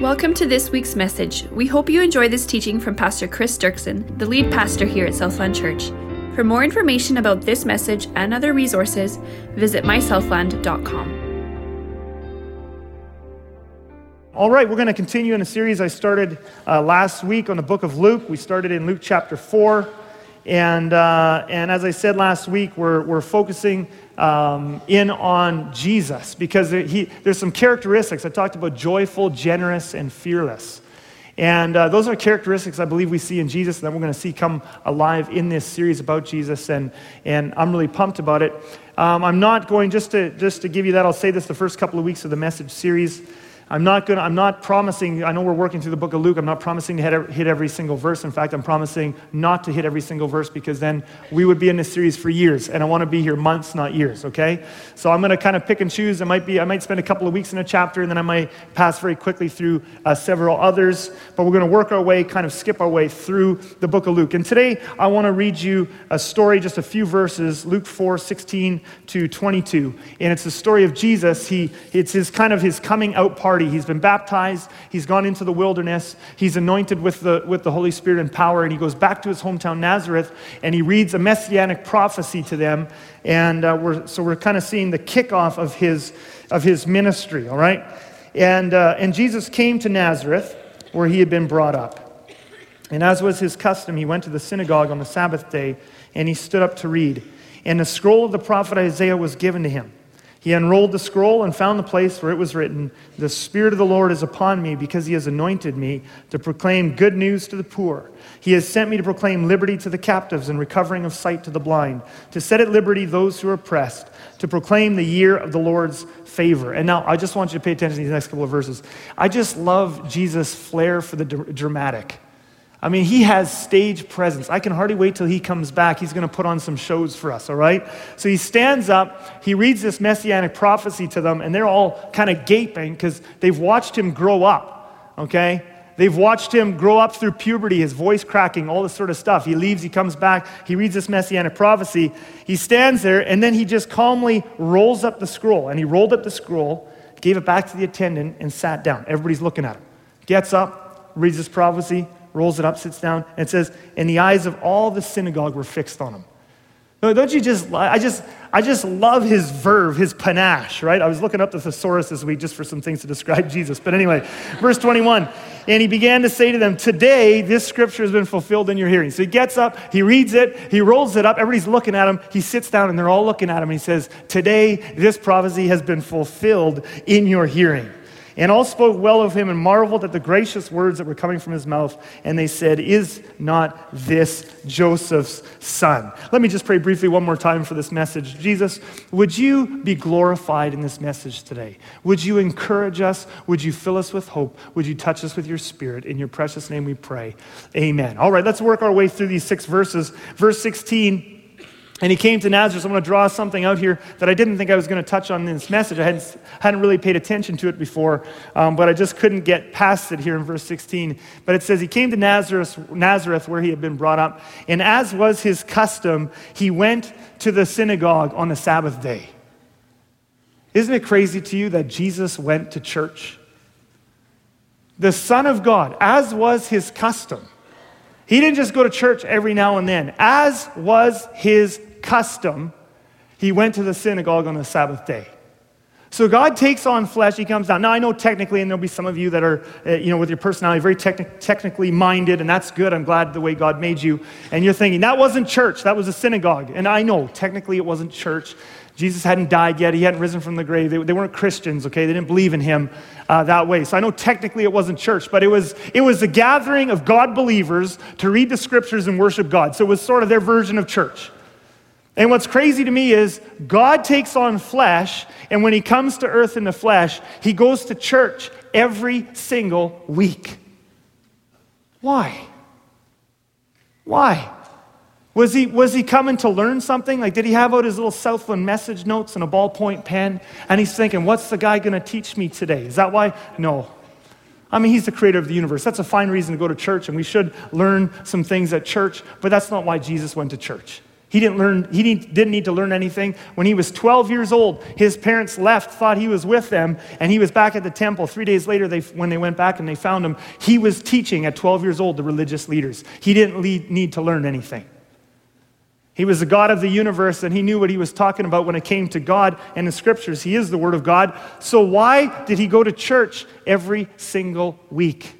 Welcome to this week's message. We hope you enjoy this teaching from Pastor Chris Dirksen, the lead pastor here at Southland Church. For more information about this message and other resources, visit mysouthland.com. All right, we're going to continue in a series I started uh, last week on the book of Luke. We started in Luke chapter 4. And, uh, and as I said last week, we're, we're focusing um, in on Jesus because he, there's some characteristics. I talked about joyful, generous, and fearless. And uh, those are characteristics I believe we see in Jesus that we're going to see come alive in this series about Jesus. And, and I'm really pumped about it. Um, I'm not going, just to, just to give you that, I'll say this the first couple of weeks of the message series. I'm not going to, I'm not promising, I know we're working through the book of Luke, I'm not promising to hit, every single verse. In fact, I'm promising not to hit every single verse because then we would be in this series for years. And I want to be here months, not years, okay? So I'm going to kind of pick and choose. I might, be, I might spend a couple of weeks in a chapter and then I might pass very quickly through uh, several others. But we're going to work our way, kind of skip our way through the book of Luke. And today I want to read you a story, just a few verses, Luke 4 16 to 22. And it's the story of Jesus. He, it's his kind of his coming out party party. He's been baptized, he's gone into the wilderness, he's anointed with the, with the Holy Spirit and power, and he goes back to his hometown, Nazareth, and he reads a messianic prophecy to them. And uh, we're, so we're kind of seeing the kickoff of his, of his ministry, all right? And, uh, and Jesus came to Nazareth, where he had been brought up. And as was his custom, he went to the synagogue on the Sabbath day, and he stood up to read. And the scroll of the prophet Isaiah was given to him. He unrolled the scroll and found the place where it was written, The Spirit of the Lord is upon me because he has anointed me to proclaim good news to the poor. He has sent me to proclaim liberty to the captives and recovering of sight to the blind, to set at liberty those who are oppressed, to proclaim the year of the Lord's favor. And now I just want you to pay attention to these next couple of verses. I just love Jesus' flair for the dramatic. I mean, he has stage presence. I can hardly wait till he comes back. He's going to put on some shows for us, all right? So he stands up, he reads this messianic prophecy to them, and they're all kind of gaping because they've watched him grow up, okay? They've watched him grow up through puberty, his voice cracking, all this sort of stuff. He leaves, he comes back, he reads this messianic prophecy. He stands there, and then he just calmly rolls up the scroll. And he rolled up the scroll, gave it back to the attendant, and sat down. Everybody's looking at him. Gets up, reads this prophecy, rolls it up, sits down, and it says, And the eyes of all the synagogue were fixed on him. Don't you just, I just, I just love his verve, his panache, right? I was looking up the thesaurus this week just for some things to describe Jesus. But anyway, verse 21, and he began to say to them, Today this scripture has been fulfilled in your hearing. So he gets up, he reads it, he rolls it up, everybody's looking at him, he sits down, and they're all looking at him, and he says, Today this prophecy has been fulfilled in your hearing. And all spoke well of him and marveled at the gracious words that were coming from his mouth. And they said, Is not this Joseph's son? Let me just pray briefly one more time for this message. Jesus, would you be glorified in this message today? Would you encourage us? Would you fill us with hope? Would you touch us with your spirit? In your precious name we pray. Amen. All right, let's work our way through these six verses. Verse 16. And he came to Nazareth. I'm going to draw something out here that I didn't think I was going to touch on in this message. I hadn't, hadn't really paid attention to it before, um, but I just couldn't get past it here in verse 16. But it says, He came to Nazareth, Nazareth, where he had been brought up, and as was his custom, he went to the synagogue on the Sabbath day. Isn't it crazy to you that Jesus went to church? The Son of God, as was his custom. He didn't just go to church every now and then. As was his custom, he went to the synagogue on the Sabbath day. So God takes on flesh, he comes down. Now, I know technically, and there'll be some of you that are, uh, you know, with your personality, very techni- technically minded, and that's good. I'm glad the way God made you. And you're thinking, that wasn't church, that was a synagogue. And I know, technically, it wasn't church. Jesus hadn't died yet, he hadn't risen from the grave. They, they weren't Christians, okay? They didn't believe in him uh, that way. So I know technically it wasn't church, but it was, it was a gathering of God believers to read the scriptures and worship God. So it was sort of their version of church. And what's crazy to me is God takes on flesh, and when he comes to earth in the flesh, he goes to church every single week. Why? Why? Was he, was he coming to learn something? Like, did he have out his little Southland message notes and a ballpoint pen? And he's thinking, what's the guy going to teach me today? Is that why? No. I mean, he's the creator of the universe. That's a fine reason to go to church, and we should learn some things at church, but that's not why Jesus went to church. He didn't learn, he didn't need to learn anything. When he was 12 years old, his parents left, thought he was with them, and he was back at the temple. Three days later, they, when they went back and they found him, he was teaching at 12 years old the religious leaders. He didn't lead, need to learn anything. He was the God of the universe, and he knew what he was talking about when it came to God and the scriptures. He is the Word of God. So, why did he go to church every single week,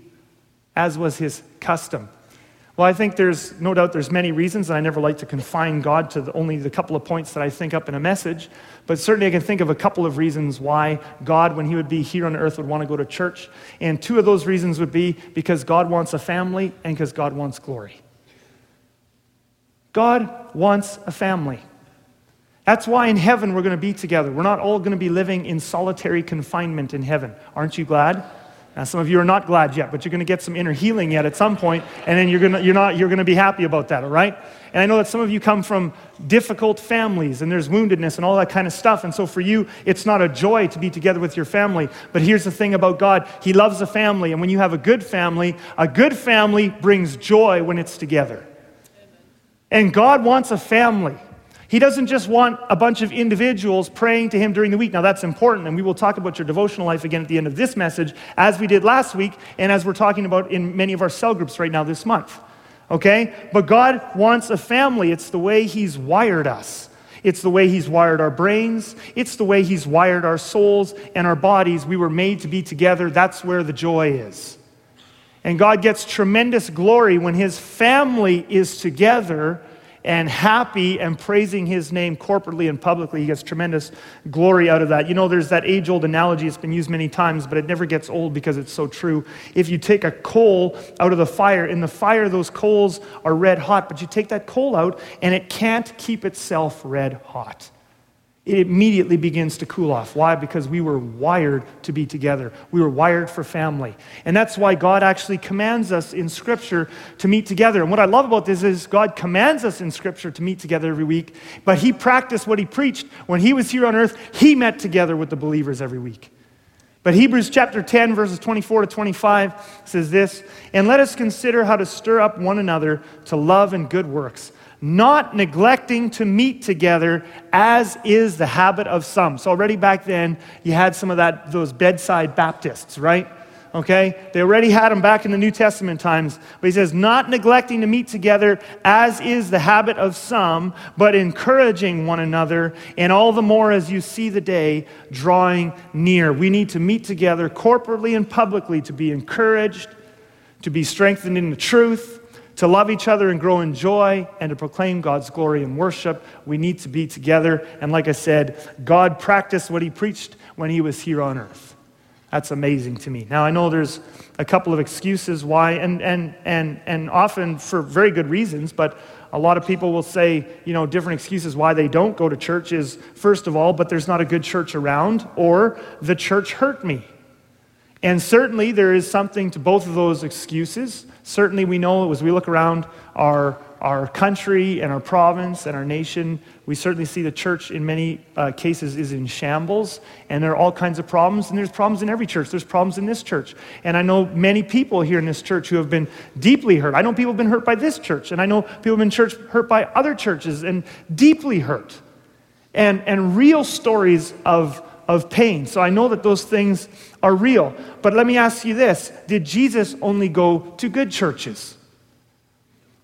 as was his custom? Well, I think there's no doubt there's many reasons, and I never like to confine God to the, only the couple of points that I think up in a message. But certainly I can think of a couple of reasons why God, when he would be here on earth, would want to go to church. And two of those reasons would be because God wants a family and because God wants glory. God wants a family. That's why in heaven we're going to be together. We're not all going to be living in solitary confinement in heaven. Aren't you glad? Now, some of you are not glad yet, but you're going to get some inner healing yet at some point, and then you're going to, you're not, you're going to be happy about that, all right? And I know that some of you come from difficult families, and there's woundedness and all that kind of stuff. And so for you, it's not a joy to be together with your family. But here's the thing about God He loves a family. And when you have a good family, a good family brings joy when it's together. And God wants a family. He doesn't just want a bunch of individuals praying to Him during the week. Now, that's important, and we will talk about your devotional life again at the end of this message, as we did last week, and as we're talking about in many of our cell groups right now this month. Okay? But God wants a family. It's the way He's wired us. It's the way He's wired our brains. It's the way He's wired our souls and our bodies. We were made to be together. That's where the joy is. And God gets tremendous glory when His family is together and happy and praising his name corporately and publicly. He gets tremendous glory out of that. You know, there's that age old analogy, it's been used many times, but it never gets old because it's so true. If you take a coal out of the fire, in the fire, those coals are red hot, but you take that coal out and it can't keep itself red hot it immediately begins to cool off. Why? Because we were wired to be together. We were wired for family. And that's why God actually commands us in Scripture to meet together. And what I love about this is God commands us in Scripture to meet together every week, but He practiced what He preached. When He was here on earth, He met together with the believers every week. But Hebrews chapter 10, verses 24 to 25 says this And let us consider how to stir up one another to love and good works not neglecting to meet together as is the habit of some. So already back then you had some of that those bedside Baptists, right? Okay? They already had them back in the New Testament times. But he says, not neglecting to meet together as is the habit of some, but encouraging one another, and all the more as you see the day drawing near. We need to meet together corporately and publicly to be encouraged, to be strengthened in the truth, to love each other and grow in joy and to proclaim God's glory and worship, we need to be together. And like I said, God practiced what he preached when he was here on earth. That's amazing to me. Now, I know there's a couple of excuses why, and, and, and, and often for very good reasons, but a lot of people will say, you know, different excuses why they don't go to church is, first of all, but there's not a good church around, or the church hurt me. And certainly there is something to both of those excuses. Certainly we know as we look around our, our country and our province and our nation, we certainly see the church in many uh, cases is in shambles. And there are all kinds of problems. And there's problems in every church. There's problems in this church. And I know many people here in this church who have been deeply hurt. I know people have been hurt by this church. And I know people have been church, hurt by other churches and deeply hurt. And, and real stories of of pain. So I know that those things are real. But let me ask you this Did Jesus only go to good churches?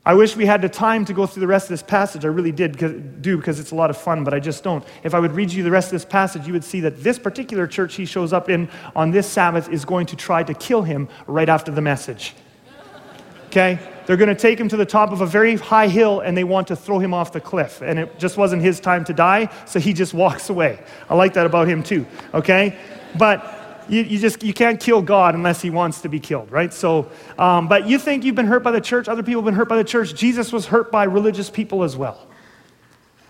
I wish we had the time to go through the rest of this passage. I really did do because it's a lot of fun, but I just don't. If I would read you the rest of this passage, you would see that this particular church he shows up in on this Sabbath is going to try to kill him right after the message. Okay? They're going to take him to the top of a very high hill and they want to throw him off the cliff. And it just wasn't his time to die, so he just walks away. I like that about him too. Okay? But you, you just you can't kill God unless he wants to be killed, right? So, um, but you think you've been hurt by the church, other people have been hurt by the church. Jesus was hurt by religious people as well.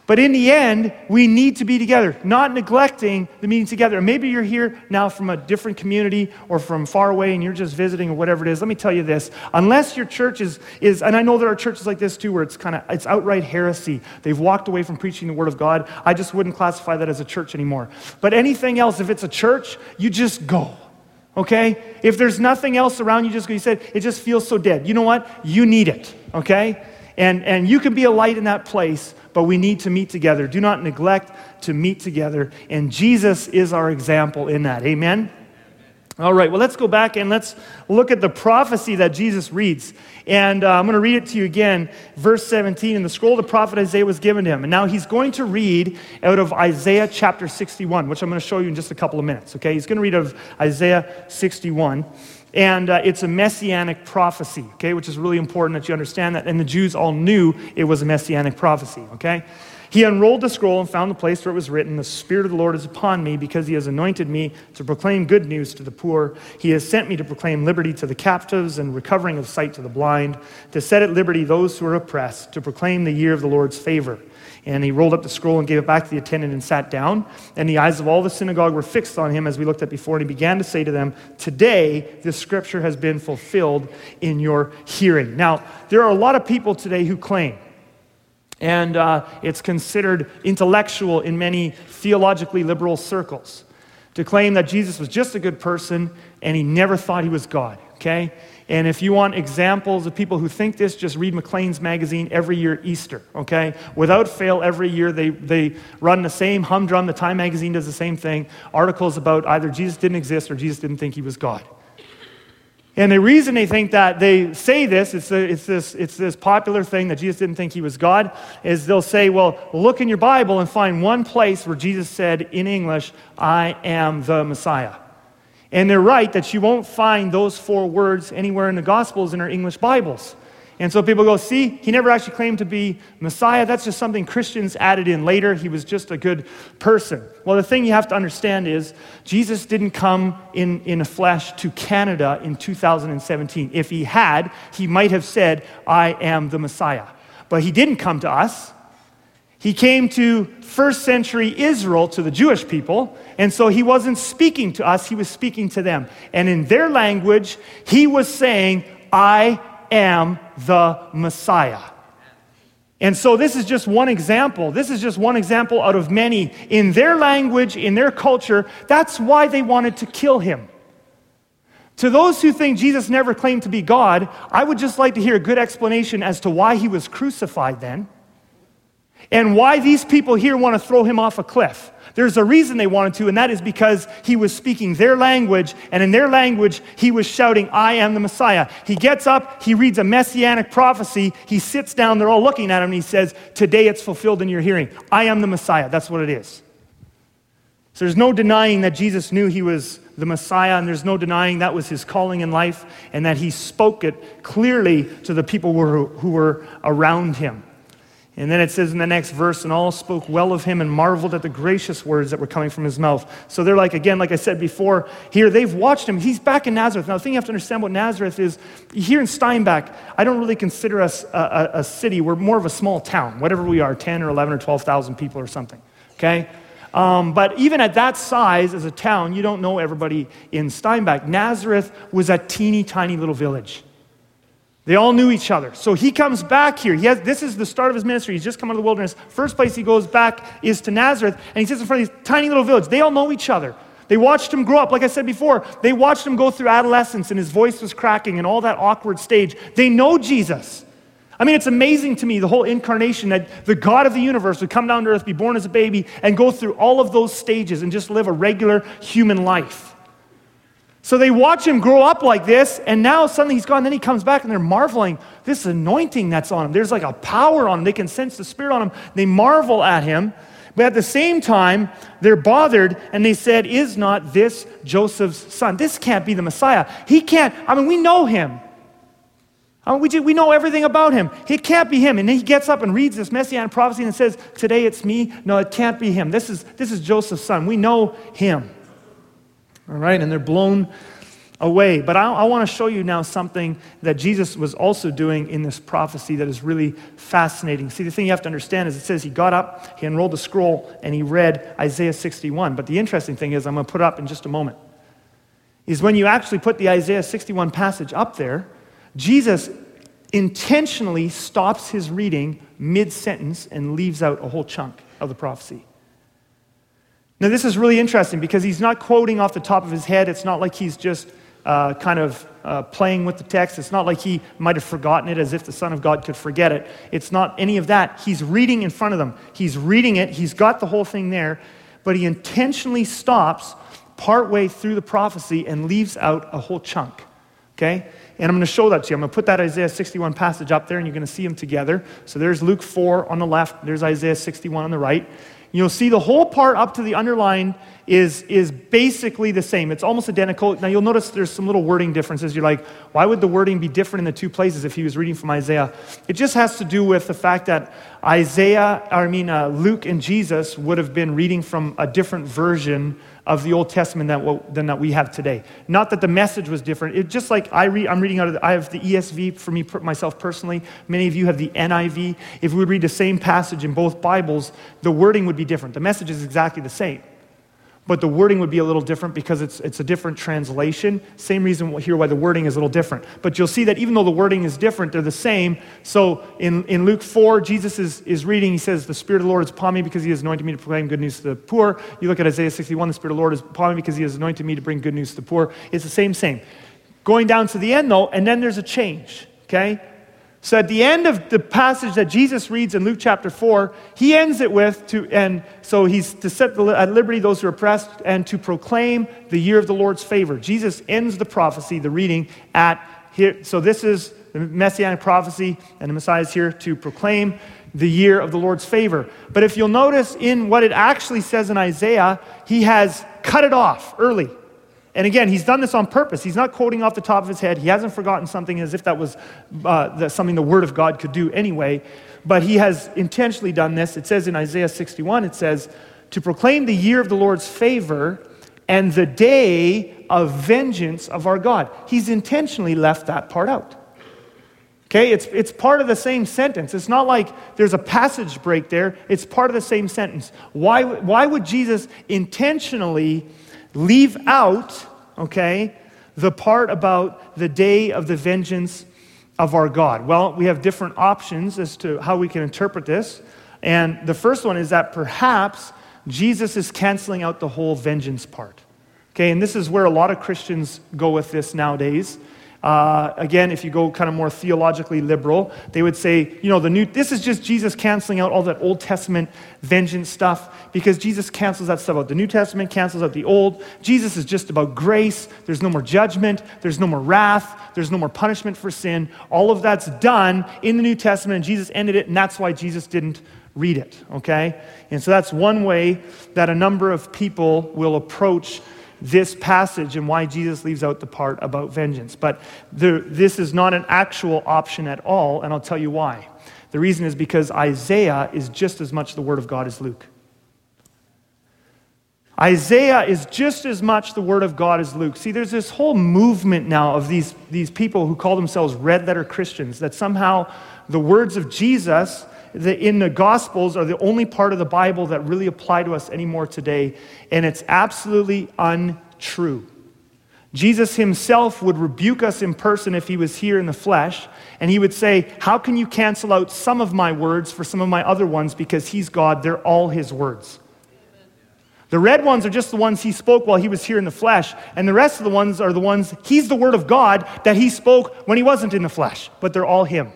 But in the end, we need to be together, not neglecting the meeting together. maybe you're here now from a different community or from far away and you're just visiting or whatever it is. Let me tell you this. Unless your church is, is and I know there are churches like this too where it's kind of, it's outright heresy. They've walked away from preaching the word of God. I just wouldn't classify that as a church anymore. But anything else, if it's a church, you just go. Okay? If there's nothing else around, you just go. You said, it just feels so dead. You know what? You need it. Okay? And, and you can be a light in that place, but we need to meet together. Do not neglect to meet together. And Jesus is our example in that. Amen? All right, well, let's go back and let's look at the prophecy that Jesus reads. And uh, I'm going to read it to you again, verse 17. And the scroll of the prophet Isaiah was given to him. And now he's going to read out of Isaiah chapter 61, which I'm going to show you in just a couple of minutes, okay? He's going to read out of Isaiah 61. And uh, it's a messianic prophecy, okay, which is really important that you understand that. And the Jews all knew it was a messianic prophecy, okay? He unrolled the scroll and found the place where it was written, The Spirit of the Lord is upon me because he has anointed me to proclaim good news to the poor. He has sent me to proclaim liberty to the captives and recovering of sight to the blind, to set at liberty those who are oppressed, to proclaim the year of the Lord's favor. And he rolled up the scroll and gave it back to the attendant and sat down. And the eyes of all the synagogue were fixed on him, as we looked at before. And he began to say to them, Today this scripture has been fulfilled in your hearing. Now, there are a lot of people today who claim and uh, it's considered intellectual in many theologically liberal circles to claim that Jesus was just a good person and he never thought he was God, okay? And if you want examples of people who think this, just read Maclean's magazine every year Easter, okay? Without fail, every year they, they run the same humdrum. The Time magazine does the same thing. Articles about either Jesus didn't exist or Jesus didn't think he was God. And the reason they think that they say this, it's, a, it's, this, it's this popular thing that Jesus didn't think he was God, is they'll say, well, look in your Bible and find one place where Jesus said in English, I am the Messiah. And they're right that you won't find those four words anywhere in the Gospels in our English Bibles. And so people go, see, he never actually claimed to be Messiah. That's just something Christians added in later. He was just a good person. Well, the thing you have to understand is Jesus didn't come in, in flesh to Canada in 2017. If he had, he might have said, I am the Messiah. But he didn't come to us. He came to first century Israel, to the Jewish people, and so he wasn't speaking to us, he was speaking to them. And in their language, he was saying, I am the Messiah. And so, this is just one example. This is just one example out of many. In their language, in their culture, that's why they wanted to kill him. To those who think Jesus never claimed to be God, I would just like to hear a good explanation as to why he was crucified then and why these people here want to throw him off a cliff. There's a reason they wanted to, and that is because he was speaking their language, and in their language, he was shouting, I am the Messiah. He gets up, he reads a messianic prophecy, he sits down, they're all looking at him, and he says, Today it's fulfilled in your hearing. I am the Messiah. That's what it is. So there's no denying that Jesus knew he was the Messiah, and there's no denying that was his calling in life, and that he spoke it clearly to the people who were, around him. And then it says in the next verse, and all spoke well of him and marveled at the gracious words that were coming from his mouth. So they're like, again, like I said before, here they've watched him. He's back in Nazareth. Now, the thing you have to understand what Nazareth is, here in Steinbach, I don't really consider us a, a, a city. We're more of a small town, whatever we are, 10 or 11 or 12,000 people or something, okay? Um, but even at that size as a town, you don't know everybody in Steinbach. Nazareth was a teeny tiny little village. They all knew each other. So he comes back here. He has, this is the start of his ministry. He's just come out of the wilderness. First place he goes back is to Nazareth, and he sits in front of this tiny little village. They all know each other. They watched him grow up. Like I said before, they watched him go through adolescence, and his voice was cracking and all that awkward stage. They know Jesus. I mean, it's amazing to me, the whole incarnation, that the God of the universe would come down to earth, be born as a baby, and go through all of those stages and just live a regular human life. So they watch him grow up like this, and now suddenly he's gone. Then he comes back, and they're marveling this anointing that's on him. There's like a power on him. They can sense the Spirit on him. They marvel at him. But at the same time, they're bothered, and they said, Is not this Joseph's son? This can't be the Messiah. He can't. I mean, we know him. I mean, we, do, we know everything about him. It can't be him. And then he gets up and reads this messianic prophecy and says, Today it's me. No, it can't be him. This is, this is Joseph's son. We know him. All right, and they're blown away. But I, I want to show you now something that Jesus was also doing in this prophecy that is really fascinating. See, the thing you have to understand is it says he got up, he unrolled the scroll, and he read Isaiah 61. But the interesting thing is, I'm going to put up in just a moment, is when you actually put the Isaiah 61 passage up there, Jesus intentionally stops his reading mid sentence and leaves out a whole chunk of the prophecy. Now, this is really interesting because he's not quoting off the top of his head. It's not like he's just uh, kind of uh, playing with the text. It's not like he might have forgotten it as if the Son of God could forget it. It's not any of that. He's reading in front of them. He's reading it, he's got the whole thing there, but he intentionally stops partway through the prophecy and leaves out a whole chunk. Okay? And I'm going to show that to you. I'm going to put that Isaiah 61 passage up there, and you're going to see them together. So there's Luke 4 on the left, there's Isaiah 61 on the right. You'll see the whole part up to the underline is, is basically the same. It's almost identical. Now, you'll notice there's some little wording differences. You're like, why would the wording be different in the two places if he was reading from Isaiah? It just has to do with the fact that Isaiah, I mean, uh, Luke and Jesus would have been reading from a different version of the Old Testament than, what, than that we have today. Not that the message was different. It just like I read, I'm reading out of the, I have the ESV for me myself personally. Many of you have the NIV. If we would read the same passage in both Bibles, the wording would be different. The message is exactly the same but the wording would be a little different because it's, it's a different translation. Same reason here why the wording is a little different. But you'll see that even though the wording is different, they're the same. So in, in Luke 4, Jesus is, is reading, he says, The Spirit of the Lord is upon me because he has anointed me to proclaim good news to the poor. You look at Isaiah 61, the Spirit of the Lord is upon me because he has anointed me to bring good news to the poor. It's the same, same. Going down to the end though, and then there's a change, okay? So at the end of the passage that Jesus reads in Luke chapter 4, he ends it with to, and so he's to set at liberty those who are oppressed and to proclaim the year of the Lord's favor. Jesus ends the prophecy, the reading at here. So this is the messianic prophecy, and the Messiah is here to proclaim the year of the Lord's favor. But if you'll notice in what it actually says in Isaiah, he has cut it off early. And again, he's done this on purpose. He's not quoting off the top of his head. He hasn't forgotten something as if that was uh, something the Word of God could do anyway. But he has intentionally done this. It says in Isaiah 61, it says, to proclaim the year of the Lord's favor and the day of vengeance of our God. He's intentionally left that part out. Okay, it's, it's part of the same sentence. It's not like there's a passage break there, it's part of the same sentence. Why, why would Jesus intentionally leave out, okay, the part about the day of the vengeance of our God? Well, we have different options as to how we can interpret this. And the first one is that perhaps Jesus is canceling out the whole vengeance part. Okay, and this is where a lot of Christians go with this nowadays. Uh, again, if you go kind of more theologically liberal, they would say, you know, the new, this is just Jesus canceling out all that Old Testament vengeance stuff because Jesus cancels that stuff out. The New Testament cancels out the Old. Jesus is just about grace. There's no more judgment. There's no more wrath. There's no more punishment for sin. All of that's done in the New Testament, and Jesus ended it, and that's why Jesus didn't read it, okay? And so that's one way that a number of people will approach this passage and why Jesus leaves out the part about vengeance. But the, this is not an actual option at all, and I'll tell you why. The reason is because Isaiah is just as much the Word of God as Luke. Isaiah is just as much the Word of God as Luke. See, there's this whole movement now of these, these people who call themselves red letter Christians that somehow the words of Jesus the, in the Gospels are the only part of the Bible that really apply to us anymore today, and it's absolutely untrue. Jesus himself would rebuke us in person if he was here in the flesh, and he would say, How can you cancel out some of my words for some of my other ones? Because he's God, they're all his words. The red ones are just the ones he spoke while he was here in the flesh, and the rest of the ones are the ones he's the word of God that he spoke when he wasn't in the flesh, but they're all him.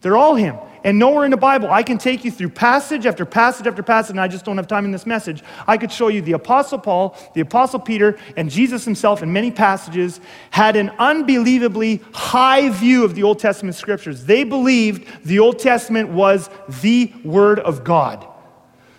They're all him. And nowhere in the Bible, I can take you through passage after passage after passage, and I just don't have time in this message. I could show you the Apostle Paul, the Apostle Peter, and Jesus himself in many passages had an unbelievably high view of the Old Testament scriptures. They believed the Old Testament was the Word of God.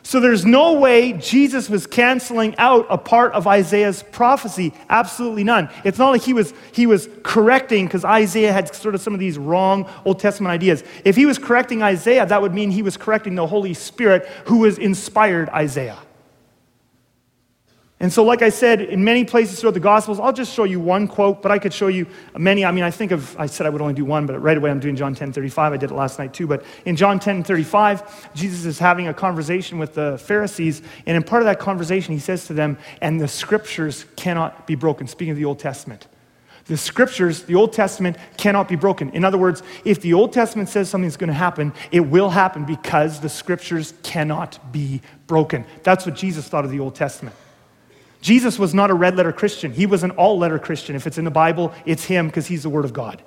So there's no way Jesus was canceling out a part of Isaiah's prophecy. Absolutely none. It's not like he was, he was correcting because Isaiah had sort of some of these wrong Old Testament ideas. If he was correcting Isaiah, that would mean he was correcting the Holy Spirit who has inspired Isaiah. And so, like I said, in many places throughout the Gospels, I'll just show you one quote, but I could show you many. I mean, I think of, I said I would only do one, but right away I'm doing John 10 35. I did it last night too. But in John 10 35, Jesus is having a conversation with the Pharisees. And in part of that conversation, he says to them, And the scriptures cannot be broken. Speaking of the Old Testament. The scriptures, the Old Testament, cannot be broken. In other words, if the Old Testament says something's going to happen, it will happen because the scriptures cannot be broken. That's what Jesus thought of the Old Testament. Jesus was not a red letter Christian. He was an all letter Christian. If it's in the Bible, it's him because he's the Word of God.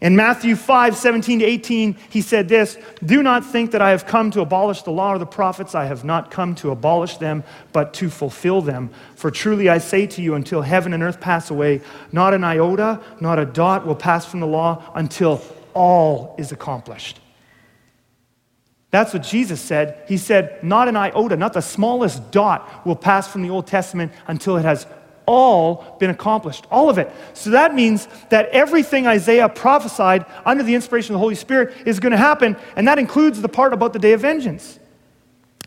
In Matthew 5, 17 to 18, he said this Do not think that I have come to abolish the law or the prophets. I have not come to abolish them, but to fulfill them. For truly I say to you, until heaven and earth pass away, not an iota, not a dot will pass from the law until all is accomplished. That's what Jesus said. He said, Not an iota, not the smallest dot will pass from the Old Testament until it has all been accomplished. All of it. So that means that everything Isaiah prophesied under the inspiration of the Holy Spirit is going to happen, and that includes the part about the day of vengeance.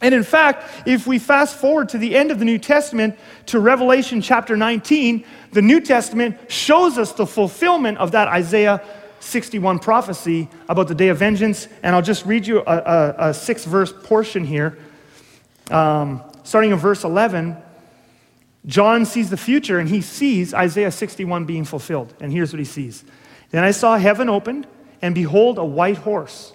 And in fact, if we fast forward to the end of the New Testament to Revelation chapter 19, the New Testament shows us the fulfillment of that Isaiah 61 prophecy about the day of vengeance. And I'll just read you a, a, a six verse portion here. Um, starting in verse 11, John sees the future and he sees Isaiah 61 being fulfilled. And here's what he sees Then I saw heaven opened, and behold, a white horse.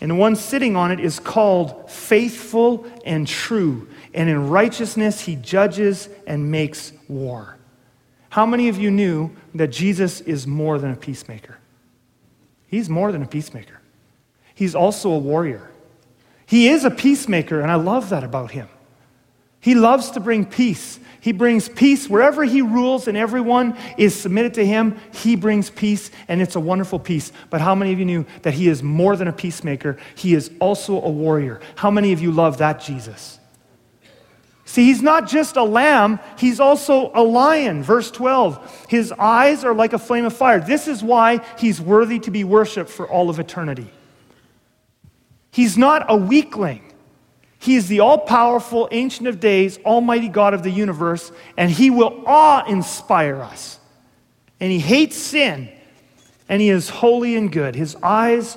And the one sitting on it is called faithful and true. And in righteousness he judges and makes war. How many of you knew that Jesus is more than a peacemaker? He's more than a peacemaker, he's also a warrior. He is a peacemaker, and I love that about him. He loves to bring peace. He brings peace wherever he rules and everyone is submitted to him. He brings peace, and it's a wonderful peace. But how many of you knew that he is more than a peacemaker? He is also a warrior. How many of you love that Jesus? See, he's not just a lamb, he's also a lion. Verse 12. His eyes are like a flame of fire. This is why he's worthy to be worshiped for all of eternity. He's not a weakling. He is the all powerful, ancient of days, almighty God of the universe, and he will awe inspire us. And he hates sin, and he is holy and good. His eyes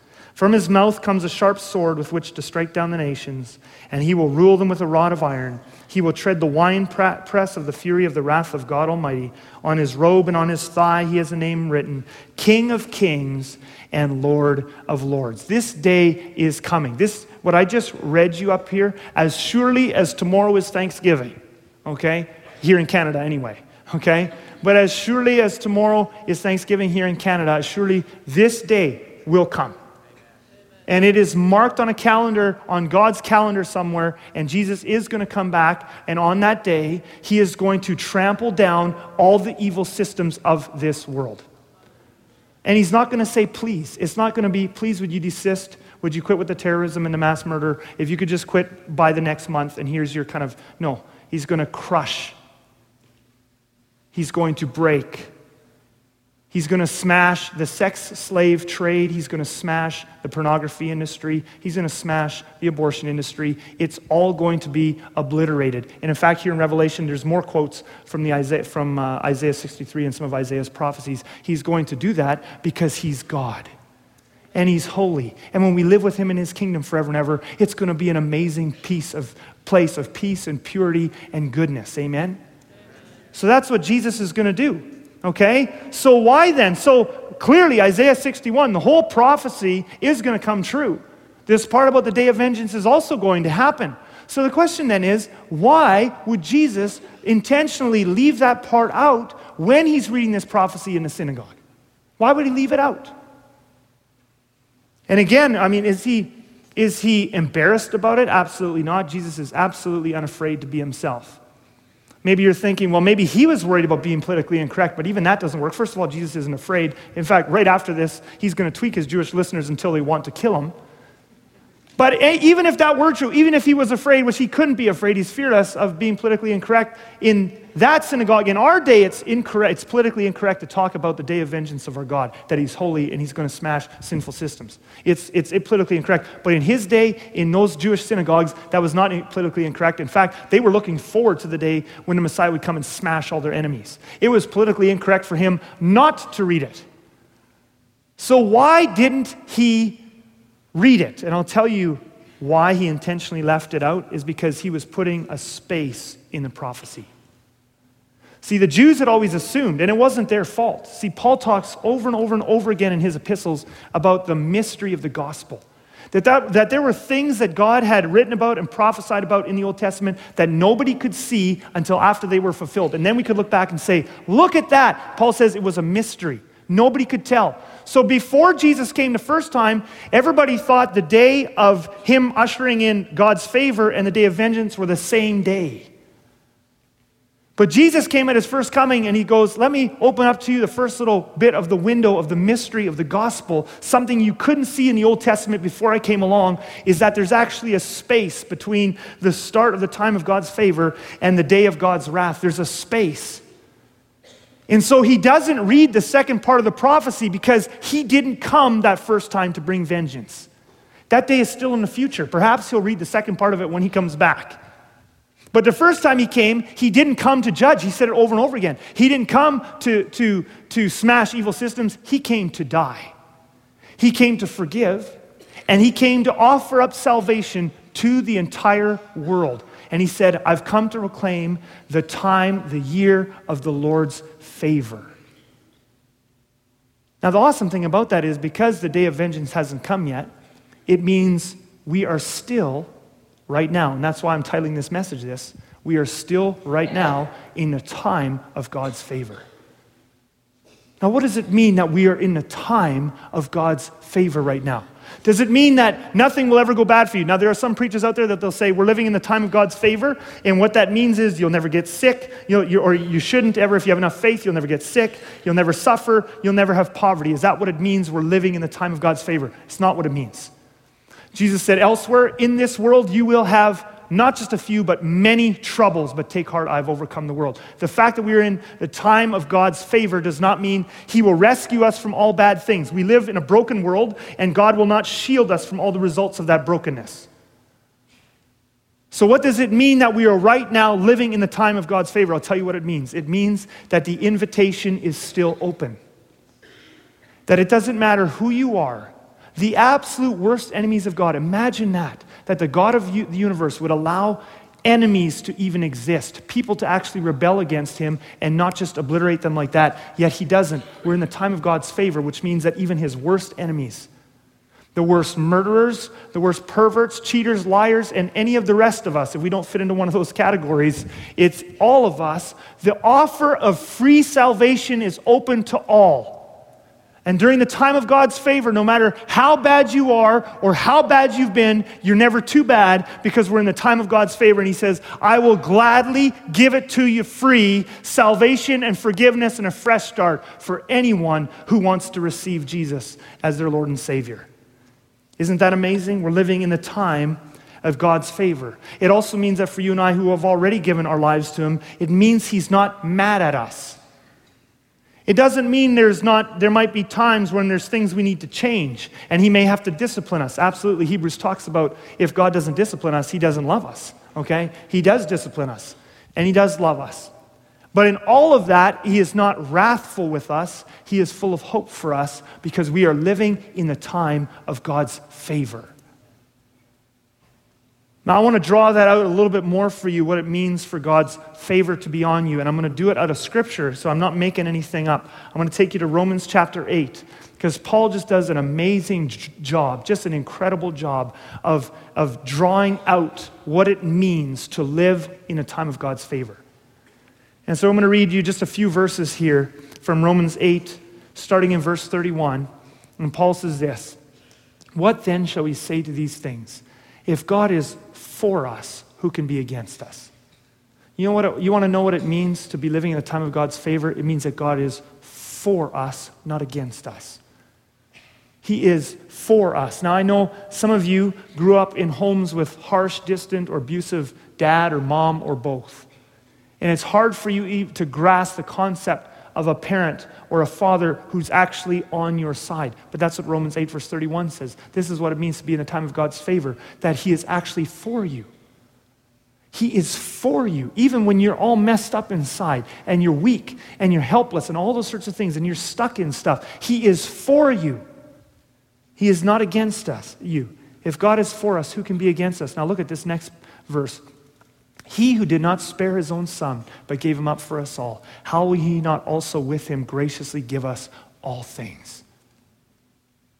From his mouth comes a sharp sword with which to strike down the nations, and he will rule them with a rod of iron. He will tread the wine press of the fury of the wrath of God Almighty. On his robe and on his thigh he has a name written King of Kings and Lord of Lords. This day is coming. This, what I just read you up here, as surely as tomorrow is Thanksgiving, okay? Here in Canada, anyway, okay? But as surely as tomorrow is Thanksgiving here in Canada, surely this day will come and it is marked on a calendar, on God's calendar somewhere, and Jesus is going to come back, and on that day, he is going to trample down all the evil systems of this world. And he's not going to say, please. It's not going to be, please, would you desist? Would you quit with the terrorism and the mass murder? If you could just quit by the next month, and here's your kind of, no, he's going to crush. He's going to break. He's going to smash the sex slave trade. He's going to smash the pornography industry. He's going to smash the abortion industry. It's all going to be obliterated. And in fact, here in Revelation, there's more quotes from, the Isaiah, from uh, Isaiah 63 and some of Isaiah's prophecies. He's going to do that because he's God and he's holy. And when we live with him in his kingdom forever and ever, it's going to be an amazing piece of place of peace and purity and goodness. Amen? So that's what Jesus is going to do. Okay? So why then? So clearly, Isaiah 61, the whole prophecy is going to come true. This part about the day of vengeance is also going to happen. So the question then is why would Jesus intentionally leave that part out when he's reading this prophecy in the synagogue? Why would he leave it out? And again, I mean, is he, is he embarrassed about it? Absolutely not. Jesus is absolutely unafraid to be himself. Maybe you're thinking, well, maybe he was worried about being politically incorrect, but even that doesn't work. First of all, Jesus isn't afraid. In fact, right after this, he's going to tweak his Jewish listeners until they want to kill him. But even if that were true, even if he was afraid, which he couldn't be afraid, he's fearless of being politically incorrect, in that synagogue, in our day, it's incorrect, it's politically incorrect to talk about the day of vengeance of our God, that he's holy and he's going to smash sinful systems. It's, it's politically incorrect. But in his day, in those Jewish synagogues, that was not politically incorrect. In fact, they were looking forward to the day when the Messiah would come and smash all their enemies. It was politically incorrect for him not to read it. So why didn't he read it. And I'll tell you why he intentionally left it out is because he was putting a space in the prophecy. See, the Jews had always assumed, and it wasn't their fault. See, Paul talks over and over and over again in his epistles about the mystery of the gospel. That, that, that there were things that God had written about and prophesied about in the Old Testament that nobody could see until after they were fulfilled. And then we could look back and say, look at that. Paul says it was a mystery. Nobody could tell. So before Jesus came the first time, everybody thought the day of him ushering in God's favor and the day of vengeance were the same day. But Jesus came at his first coming and he goes, Let me open up to you the first little bit of the window of the mystery of the gospel. Something you couldn't see in the Old Testament before I came along is that there's actually a space between the start of the time of God's favor and the day of God's wrath. There's a space. And so he doesn't read the second part of the prophecy because he didn't come that first time to bring vengeance. That day is still in the future. Perhaps he'll read the second part of it when he comes back. But the first time he came, he didn't come to judge. He said it over and over again. He didn't come to, to, to smash evil systems, he came to die. He came to forgive, and he came to offer up salvation to the entire world. And he said, I've come to proclaim the time, the year of the Lord's favor. Now, the awesome thing about that is because the day of vengeance hasn't come yet, it means we are still right now. And that's why I'm titling this message this. We are still right now in the time of God's favor. Now, what does it mean that we are in the time of God's favor right now? Does it mean that nothing will ever go bad for you? Now, there are some preachers out there that they'll say, We're living in the time of God's favor. And what that means is you'll never get sick, you or you shouldn't ever, if you have enough faith, you'll never get sick, you'll never suffer, you'll never have poverty. Is that what it means we're living in the time of God's favor? It's not what it means. Jesus said elsewhere, In this world you will have not just a few, but many troubles, but take heart, I've overcome the world. The fact that we are in the time of God's favor does not mean He will rescue us from all bad things. We live in a broken world, and God will not shield us from all the results of that brokenness. So, what does it mean that we are right now living in the time of God's favor? I'll tell you what it means. It means that the invitation is still open. That it doesn't matter who you are, the absolute worst enemies of God. Imagine that, that the God of the universe would allow enemies to even exist, people to actually rebel against him and not just obliterate them like that. Yet he doesn't. We're in the time of God's favor, which means that even his worst enemies, the worst murderers, the worst perverts, cheaters, liars, and any of the rest of us, if we don't fit into one of those categories, it's all of us. The offer of free salvation is open to all. And during the time of God's favor, no matter how bad you are or how bad you've been, you're never too bad because we're in the time of God's favor. And He says, I will gladly give it to you free salvation and forgiveness and a fresh start for anyone who wants to receive Jesus as their Lord and Savior. Isn't that amazing? We're living in the time of God's favor. It also means that for you and I who have already given our lives to Him, it means He's not mad at us. It doesn't mean there's not, there might be times when there's things we need to change and he may have to discipline us. Absolutely. Hebrews talks about if God doesn't discipline us, he doesn't love us. Okay? He does discipline us and he does love us. But in all of that, he is not wrathful with us. He is full of hope for us because we are living in the time of God's favor. Now, I want to draw that out a little bit more for you, what it means for God's favor to be on you. And I'm going to do it out of Scripture, so I'm not making anything up. I'm going to take you to Romans chapter 8, because Paul just does an amazing job, just an incredible job of, of drawing out what it means to live in a time of God's favor. And so I'm going to read you just a few verses here from Romans 8, starting in verse 31. And Paul says this What then shall we say to these things? If God is for us, who can be against us? You know what? It, you want to know what it means to be living in a time of God's favor? It means that God is for us, not against us. He is for us. Now, I know some of you grew up in homes with harsh, distant, or abusive dad or mom or both. And it's hard for you to grasp the concept of a parent or a father who's actually on your side. But that's what Romans 8, verse 31 says. This is what it means to be in a time of God's favor, that He is actually for you. He is for you, even when you're all messed up inside and you're weak and you're helpless and all those sorts of things and you're stuck in stuff. He is for you. He is not against us, you. If God is for us, who can be against us? Now look at this next verse. He who did not spare his own son, but gave him up for us all, how will he not also with him graciously give us all things?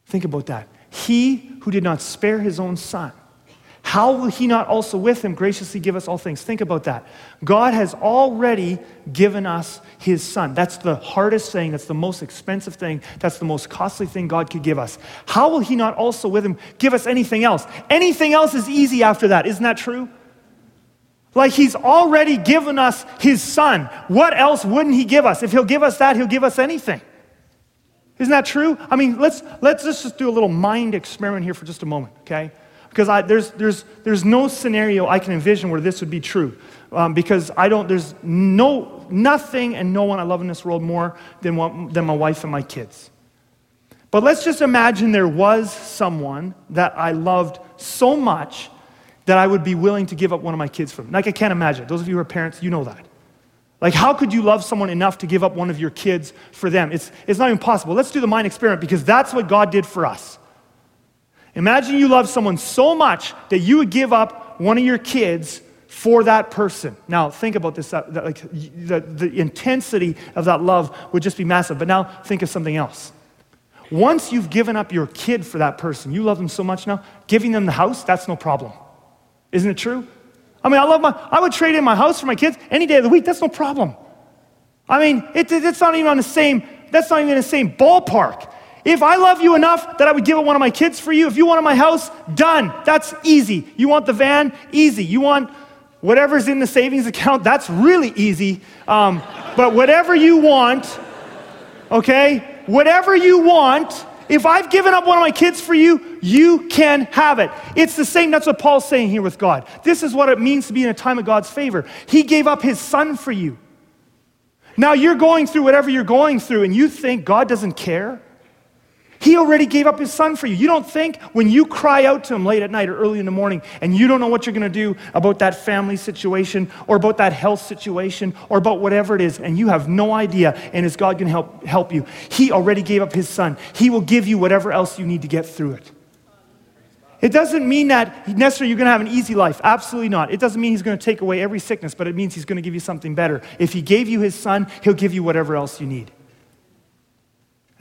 Think about that. He who did not spare his own son, how will he not also with him graciously give us all things? Think about that. God has already given us his son. That's the hardest thing. That's the most expensive thing. That's the most costly thing God could give us. How will he not also with him give us anything else? Anything else is easy after that. Isn't that true? Like he's already given us his son. What else wouldn't he give us? If he'll give us that, he'll give us anything. Isn't that true? I mean, let's, let's just do a little mind experiment here for just a moment, okay? Because I, there's, there's, there's no scenario I can envision where this would be true. Um, because I don't, there's no, nothing and no one I love in this world more than, what, than my wife and my kids. But let's just imagine there was someone that I loved so much that I would be willing to give up one of my kids for. Them. Like, I can't imagine. Those of you who are parents, you know that. Like, how could you love someone enough to give up one of your kids for them? It's, it's not even possible. Let's do the mind experiment because that's what God did for us. Imagine you love someone so much that you would give up one of your kids for that person. Now, think about this. That, that, like, the, the intensity of that love would just be massive. But now, think of something else. Once you've given up your kid for that person, you love them so much now, giving them the house, that's no problem. Isn't it true? I mean, I love my, I would trade in my house for my kids any day of the week. That's no problem. I mean, it, it, it's not even on the same, that's not even in the same ballpark. If I love you enough that I would give up one of my kids for you, if you wanted my house, done. That's easy. You want the van? Easy. You want whatever's in the savings account? That's really easy. Um, but whatever you want, okay? Whatever you want, if I've given up one of my kids for you, you can have it. It's the same. That's what Paul's saying here with God. This is what it means to be in a time of God's favor. He gave up his son for you. Now you're going through whatever you're going through, and you think God doesn't care. He already gave up his son for you. You don't think when you cry out to him late at night or early in the morning and you don't know what you're going to do about that family situation or about that health situation or about whatever it is and you have no idea and is God going to help, help you? He already gave up his son. He will give you whatever else you need to get through it. It doesn't mean that necessarily you're going to have an easy life. Absolutely not. It doesn't mean he's going to take away every sickness, but it means he's going to give you something better. If he gave you his son, he'll give you whatever else you need.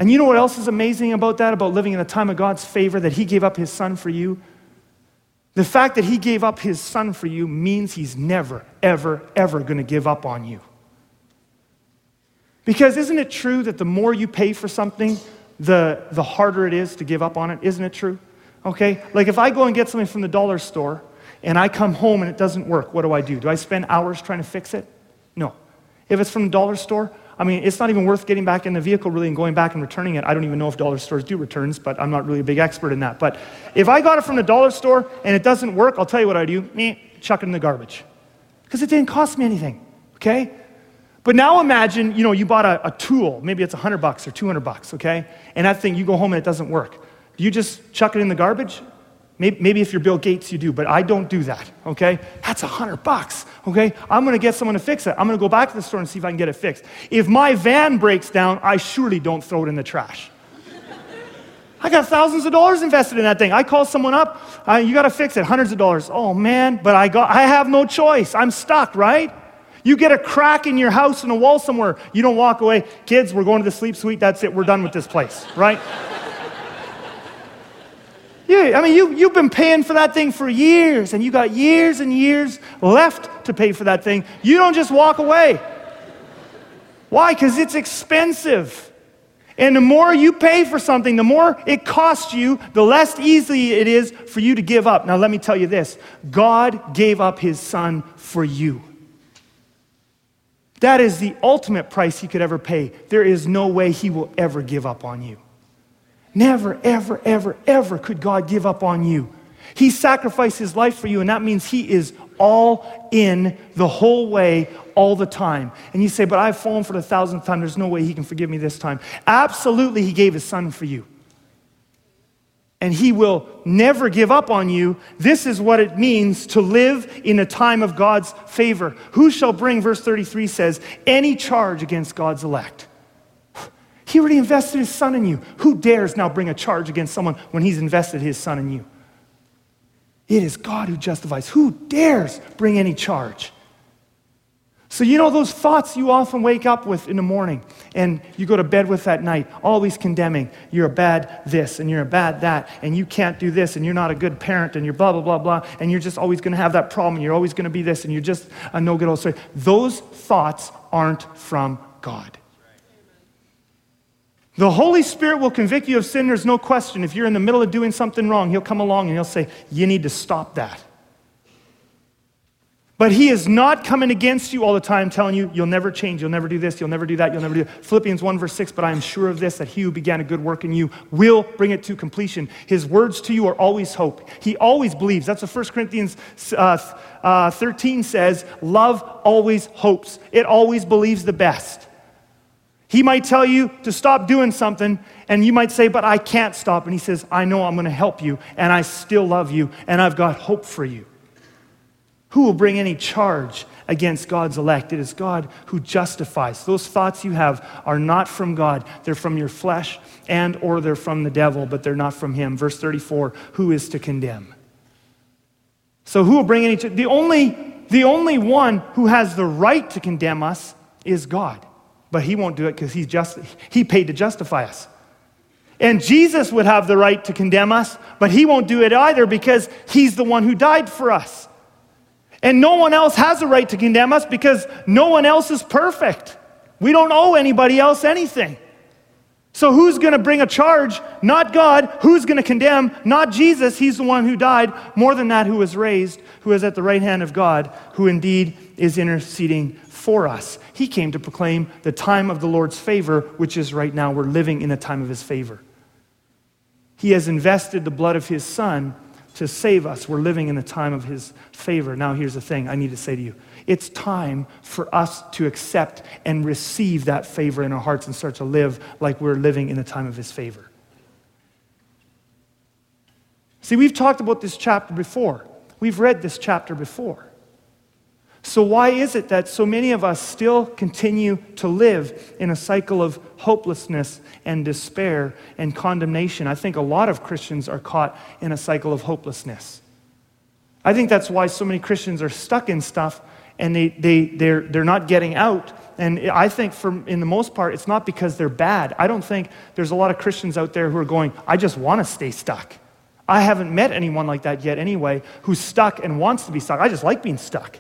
And you know what else is amazing about that, about living in a time of God's favor, that He gave up His Son for you? The fact that He gave up His Son for you means He's never, ever, ever going to give up on you. Because isn't it true that the more you pay for something, the, the harder it is to give up on it? Isn't it true? Okay? Like if I go and get something from the dollar store and I come home and it doesn't work, what do I do? Do I spend hours trying to fix it? No. If it's from the dollar store, I mean, it's not even worth getting back in the vehicle really and going back and returning it. I don't even know if dollar stores do returns, but I'm not really a big expert in that. But if I got it from the dollar store and it doesn't work, I'll tell you what I do. Meh, chuck it in the garbage. Because it didn't cost me anything, okay? But now imagine, you know, you bought a, a tool, maybe it's 100 bucks or 200 bucks, okay? And that thing, you go home and it doesn't work. Do you just chuck it in the garbage? Maybe, if you're Bill Gates, you do, but I don't do that, okay? That's a hundred bucks, okay? I'm gonna get someone to fix it. I'm gonna go back to the store and see if I can get it fixed. If my van breaks down, I surely don't throw it in the trash. I got thousands of dollars invested in that thing. I call someone up, uh, you gotta fix it, hundreds of dollars. Oh man, but I, got, I have no choice. I'm stuck, right? You get a crack in your house in a wall somewhere, you don't walk away. Kids, we're going to the sleep suite, that's it, we're done with this place, right? Yeah, I mean, you, you've been paying for that thing for years, and you got years and years left to pay for that thing. You don't just walk away. Why? Because it's expensive. And the more you pay for something, the more it costs you, the less easy it is for you to give up. Now, let me tell you this God gave up his son for you. That is the ultimate price he could ever pay. There is no way he will ever give up on you. Never, ever, ever, ever could God give up on you. He sacrificed his life for you, and that means he is all in the whole way, all the time. And you say, But I've fallen for the thousandth time. There's no way he can forgive me this time. Absolutely, he gave his son for you. And he will never give up on you. This is what it means to live in a time of God's favor. Who shall bring, verse 33 says, any charge against God's elect? He already invested his son in you. Who dares now bring a charge against someone when he's invested his son in you? It is God who justifies. Who dares bring any charge? So, you know, those thoughts you often wake up with in the morning and you go to bed with at night, always condemning, you're a bad this and you're a bad that, and you can't do this, and you're not a good parent, and you're blah, blah, blah, blah, and you're just always going to have that problem, and you're always going to be this, and you're just a no good old story. Those thoughts aren't from God. The Holy Spirit will convict you of sin, there's no question. If you're in the middle of doing something wrong, He'll come along and He'll say, You need to stop that. But he is not coming against you all the time, telling you, you'll never change, you'll never do this, you'll never do that, you'll never do that. Philippians 1, verse 6, but I am sure of this, that he who began a good work in you will bring it to completion. His words to you are always hope. He always believes. That's what 1 Corinthians uh, uh, 13 says love always hopes, it always believes the best. He might tell you to stop doing something, and you might say, But I can't stop. And he says, I know I'm going to help you, and I still love you, and I've got hope for you. Who will bring any charge against God's elect? It is God who justifies. Those thoughts you have are not from God. They're from your flesh and or they're from the devil, but they're not from him. Verse 34, who is to condemn? So who will bring any the only the only one who has the right to condemn us is God. But he won't do it because just he paid to justify us. And Jesus would have the right to condemn us, but he won't do it either because he's the one who died for us. And no one else has a right to condemn us because no one else is perfect. We don't owe anybody else anything. So, who's going to bring a charge? Not God. Who's going to condemn? Not Jesus. He's the one who died. More than that, who was raised, who is at the right hand of God, who indeed is interceding for us. He came to proclaim the time of the Lord's favor, which is right now. We're living in a time of his favor. He has invested the blood of his son to save us. We're living in a time of His favor. Now, here's the thing I need to say to you it's time for us to accept and receive that favor in our hearts and start to live like we're living in a time of His favor. See, we've talked about this chapter before, we've read this chapter before. So, why is it that so many of us still continue to live in a cycle of hopelessness and despair and condemnation? I think a lot of Christians are caught in a cycle of hopelessness. I think that's why so many Christians are stuck in stuff and they, they, they're, they're not getting out. And I think, for, in the most part, it's not because they're bad. I don't think there's a lot of Christians out there who are going, I just want to stay stuck. I haven't met anyone like that yet, anyway, who's stuck and wants to be stuck. I just like being stuck.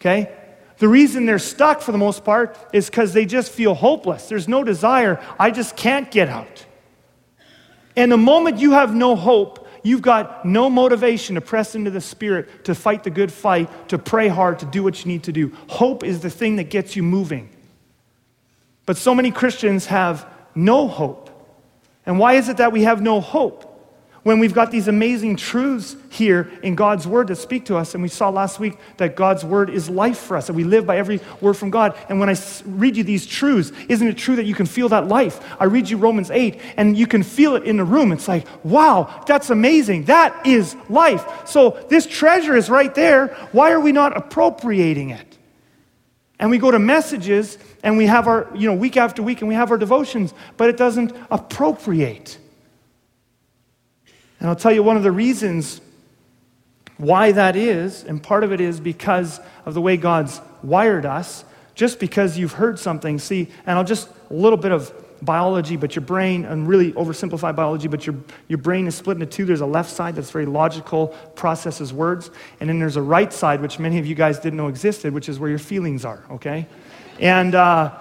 Okay? The reason they're stuck for the most part is because they just feel hopeless. There's no desire. I just can't get out. And the moment you have no hope, you've got no motivation to press into the Spirit, to fight the good fight, to pray hard, to do what you need to do. Hope is the thing that gets you moving. But so many Christians have no hope. And why is it that we have no hope? When we've got these amazing truths here in God's word that speak to us. And we saw last week that God's word is life for us, that we live by every word from God. And when I read you these truths, isn't it true that you can feel that life? I read you Romans 8, and you can feel it in the room. It's like, wow, that's amazing. That is life. So this treasure is right there. Why are we not appropriating it? And we go to messages and we have our, you know, week after week and we have our devotions, but it doesn't appropriate. And I'll tell you one of the reasons why that is, and part of it is because of the way God's wired us. Just because you've heard something, see, and I'll just a little bit of biology, but your brain, and really oversimplify biology, but your, your brain is split into two. There's a left side that's very logical, processes words, and then there's a right side, which many of you guys didn't know existed, which is where your feelings are, okay? And, uh,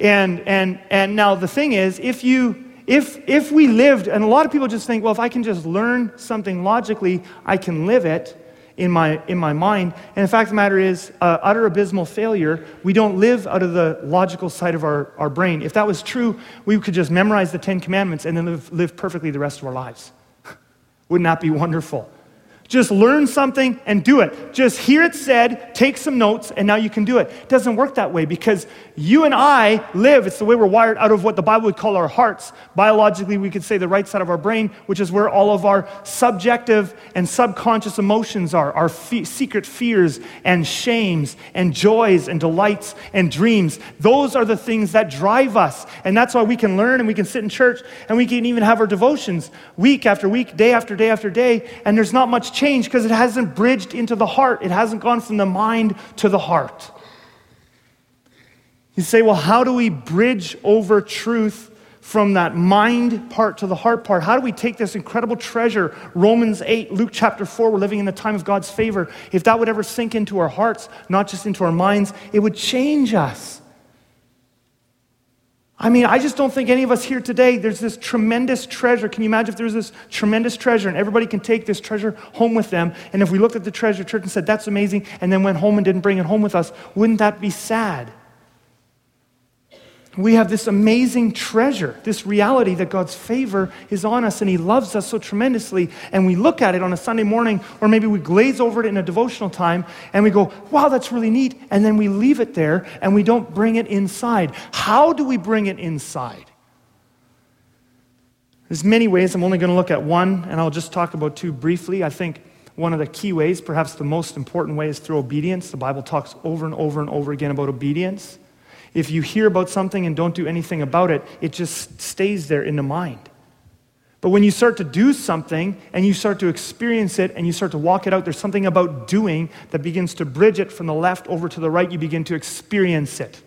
and, and, and now the thing is, if you, if, if we lived, and a lot of people just think, well, if I can just learn something logically, I can live it in my, in my mind. And the fact of the matter is, uh, utter abysmal failure, we don't live out of the logical side of our, our brain. If that was true, we could just memorize the Ten Commandments and then live, live perfectly the rest of our lives. Wouldn't that be wonderful? Just learn something and do it. Just hear it said, take some notes, and now you can do it. It doesn't work that way because you and I live, it's the way we're wired out of what the Bible would call our hearts. Biologically, we could say the right side of our brain, which is where all of our subjective and subconscious emotions are, our fe- secret fears and shames and joys and delights and dreams. Those are the things that drive us. And that's why we can learn and we can sit in church and we can even have our devotions week after week, day after day after day, and there's not much changed because it hasn't bridged into the heart. It hasn't gone from the mind to the heart. You say, well, how do we bridge over truth from that mind part to the heart part? How do we take this incredible treasure, Romans 8, Luke chapter 4, we're living in the time of God's favor? If that would ever sink into our hearts, not just into our minds, it would change us. I mean, I just don't think any of us here today, there's this tremendous treasure. Can you imagine if there was this tremendous treasure and everybody can take this treasure home with them? And if we looked at the treasure church and said, that's amazing, and then went home and didn't bring it home with us, wouldn't that be sad? We have this amazing treasure, this reality that God's favor is on us and He loves us so tremendously. And we look at it on a Sunday morning, or maybe we glaze over it in a devotional time and we go, wow, that's really neat. And then we leave it there and we don't bring it inside. How do we bring it inside? There's many ways. I'm only going to look at one, and I'll just talk about two briefly. I think one of the key ways, perhaps the most important way, is through obedience. The Bible talks over and over and over again about obedience. If you hear about something and don't do anything about it, it just stays there in the mind. But when you start to do something and you start to experience it and you start to walk it out, there's something about doing that begins to bridge it from the left over to the right. You begin to experience it.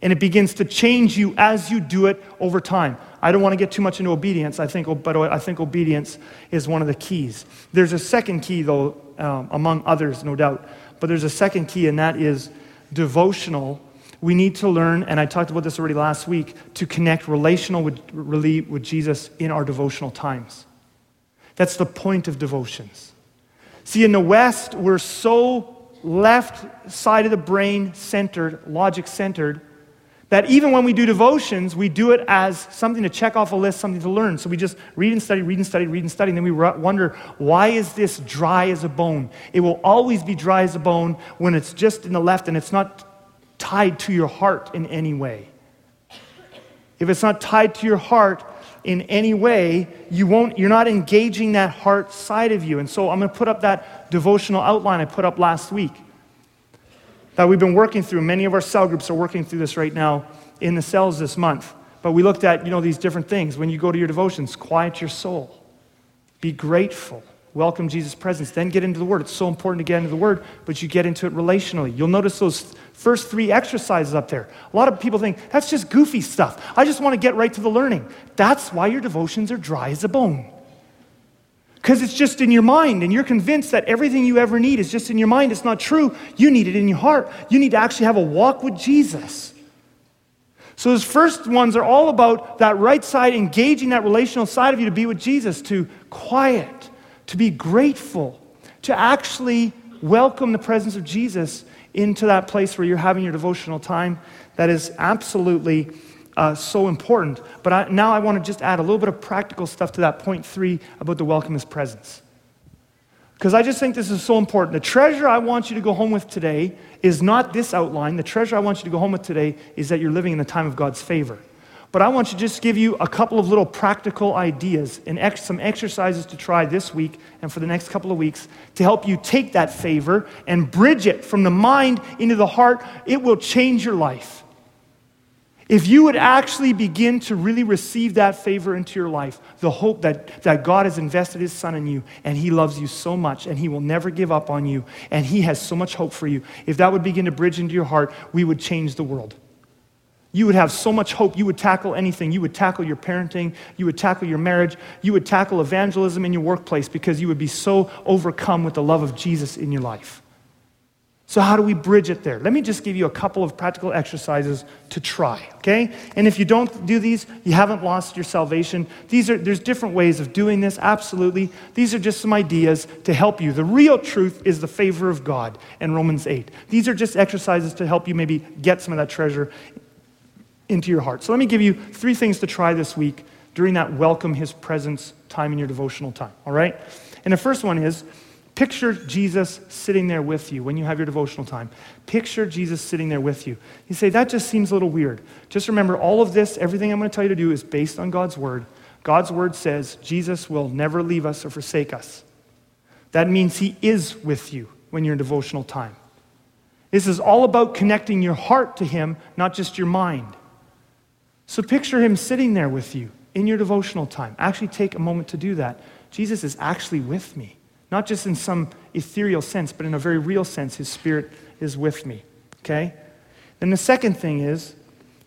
And it begins to change you as you do it over time. I don't want to get too much into obedience, I think, but I think obedience is one of the keys. There's a second key, though, um, among others, no doubt. But there's a second key, and that is devotional we need to learn, and I talked about this already last week, to connect relational with, really with Jesus in our devotional times. That's the point of devotions. See, in the West, we're so left side of the brain centered, logic centered, that even when we do devotions, we do it as something to check off a list, something to learn. So we just read and study, read and study, read and study, and then we wonder, why is this dry as a bone? It will always be dry as a bone when it's just in the left and it's not tied to your heart in any way. If it's not tied to your heart in any way, you won't, you're not engaging that heart side of you. And so I'm going to put up that devotional outline I put up last week that we've been working through. Many of our cell groups are working through this right now in the cells this month. But we looked at, you know, these different things. When you go to your devotions, quiet your soul. Be grateful welcome Jesus' presence, then get into the Word. It's so important to get into the Word, but you get into it relationally. You'll notice those first three exercises up there. A lot of people think that's just goofy stuff. I just want to get right to the learning. That's why your devotions are dry as a bone. Because it's just in your mind, and you're convinced that everything you ever need is just in your mind. It's not true. You need it in your heart. You need to actually have a walk with Jesus. So, those first ones are all about that right side, engaging that relational side of you to be with Jesus, to quiet, to be grateful, to actually welcome the presence of Jesus into that place where you're having your devotional time. That is absolutely uh, so important. But I, now I want to just add a little bit of practical stuff to that point three about the welcome His presence. Because I just think this is so important. The treasure I want you to go home with today is not this outline. The treasure I want you to go home with today is that you're living in the time of God's favor. But I want to just give you a couple of little practical ideas and ex- some exercises to try this week and for the next couple of weeks to help you take that favor and bridge it from the mind into the heart. It will change your life. If you would actually begin to really receive that favor into your life, the hope that, that God has invested His Son in you and He loves you so much and He will never give up on you and He has so much hope for you, if that would begin to bridge into your heart, we would change the world. You would have so much hope. You would tackle anything. You would tackle your parenting. You would tackle your marriage. You would tackle evangelism in your workplace because you would be so overcome with the love of Jesus in your life. So, how do we bridge it there? Let me just give you a couple of practical exercises to try, okay? And if you don't do these, you haven't lost your salvation. These are, there's different ways of doing this, absolutely. These are just some ideas to help you. The real truth is the favor of God in Romans 8. These are just exercises to help you maybe get some of that treasure into your heart. So let me give you three things to try this week during that welcome his presence time in your devotional time, all right? And the first one is picture Jesus sitting there with you when you have your devotional time. Picture Jesus sitting there with you. You say, that just seems a little weird. Just remember, all of this, everything I'm going to tell you to do is based on God's word. God's word says Jesus will never leave us or forsake us. That means he is with you when you're in devotional time. This is all about connecting your heart to him, not just your mind. So picture him sitting there with you in your devotional time. Actually, take a moment to do that. Jesus is actually with me, Not just in some ethereal sense, but in a very real sense, His Spirit is with me. Okay? Then the second thing is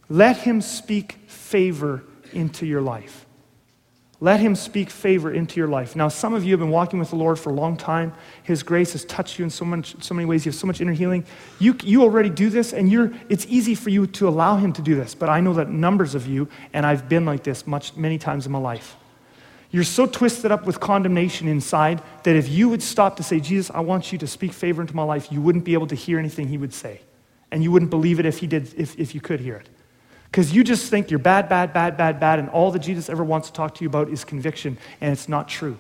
let Him speak favor into your life. Let him speak favor into your life. Now, some of you have been walking with the Lord for a long time. His grace has touched you in so, much, so many ways. You have so much inner healing. You, you already do this, and you're, it's easy for you to allow him to do this. But I know that numbers of you, and I've been like this much, many times in my life. You're so twisted up with condemnation inside that if you would stop to say, Jesus, I want you to speak favor into my life, you wouldn't be able to hear anything he would say. And you wouldn't believe it if he did, if, if you could hear it. Because you just think you're bad, bad, bad, bad, bad, and all that Jesus ever wants to talk to you about is conviction, and it's not true.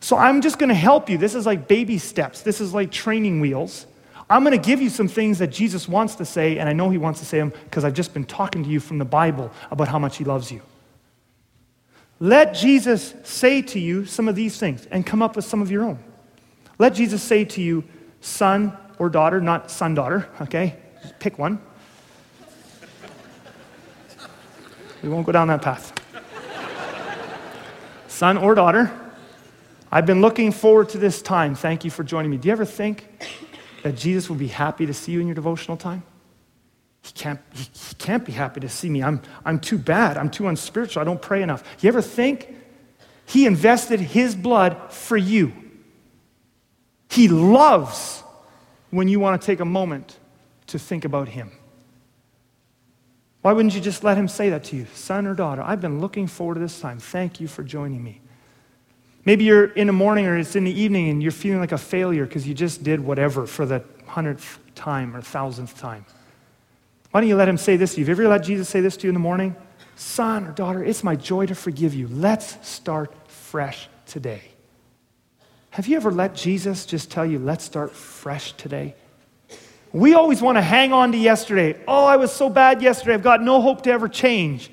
So I'm just going to help you. This is like baby steps, this is like training wheels. I'm going to give you some things that Jesus wants to say, and I know he wants to say them because I've just been talking to you from the Bible about how much he loves you. Let Jesus say to you some of these things and come up with some of your own. Let Jesus say to you, son or daughter, not son daughter, okay? Pick one. We won't go down that path. Son or daughter, I've been looking forward to this time. Thank you for joining me. Do you ever think that Jesus will be happy to see you in your devotional time? He can't, he, he can't be happy to see me. I'm, I'm too bad. I'm too unspiritual. I don't pray enough. You ever think he invested his blood for you? He loves when you want to take a moment to think about him. Why wouldn't you just let him say that to you? Son or daughter, I've been looking forward to this time. Thank you for joining me. Maybe you're in the morning or it's in the evening and you're feeling like a failure because you just did whatever for the hundredth time or thousandth time. Why don't you let him say this to you? Have you ever let Jesus say this to you in the morning? Son or daughter, it's my joy to forgive you. Let's start fresh today. Have you ever let Jesus just tell you, let's start fresh today? We always want to hang on to yesterday. Oh, I was so bad yesterday. I've got no hope to ever change.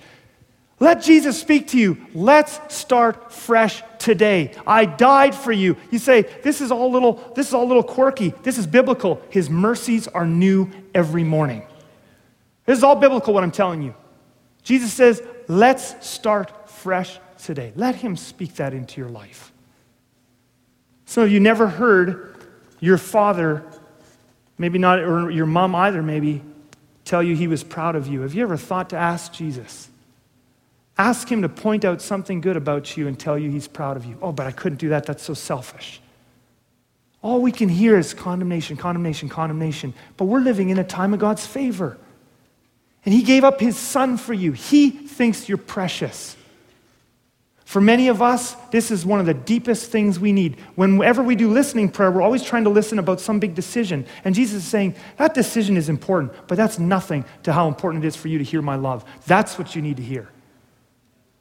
Let Jesus speak to you. Let's start fresh today. I died for you. You say, this is all little, this is all little quirky. This is biblical. His mercies are new every morning. This is all biblical what I'm telling you. Jesus says, let's start fresh today. Let him speak that into your life. Some of you never heard your father maybe not, or your mom either, maybe, tell you he was proud of you. Have you ever thought to ask Jesus? Ask him to point out something good about you and tell you he's proud of you. Oh, but I couldn't do that. That's so selfish. All we can hear is condemnation, condemnation, condemnation. But we're living in a time of God's favor. And he gave up his son for you. He thinks you're precious. For many of us, this is one of the deepest things we need. Whenever we do listening prayer, we're always trying to listen about some big decision. And Jesus is saying, that decision is important, but that's nothing to how important it is for you to hear my love. That's what you need to hear.